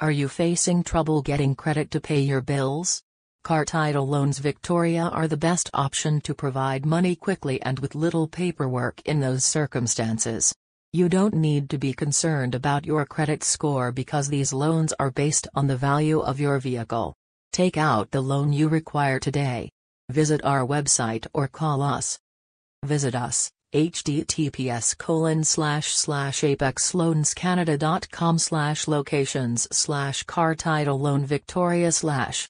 Are you facing trouble getting credit to pay your bills? Car Title Loans Victoria are the best option to provide money quickly and with little paperwork in those circumstances. You don't need to be concerned about your credit score because these loans are based on the value of your vehicle. Take out the loan you require today. Visit our website or call us. Visit us https colon slash slash apexloanscanada.com slash locations slash car title loan victoria slash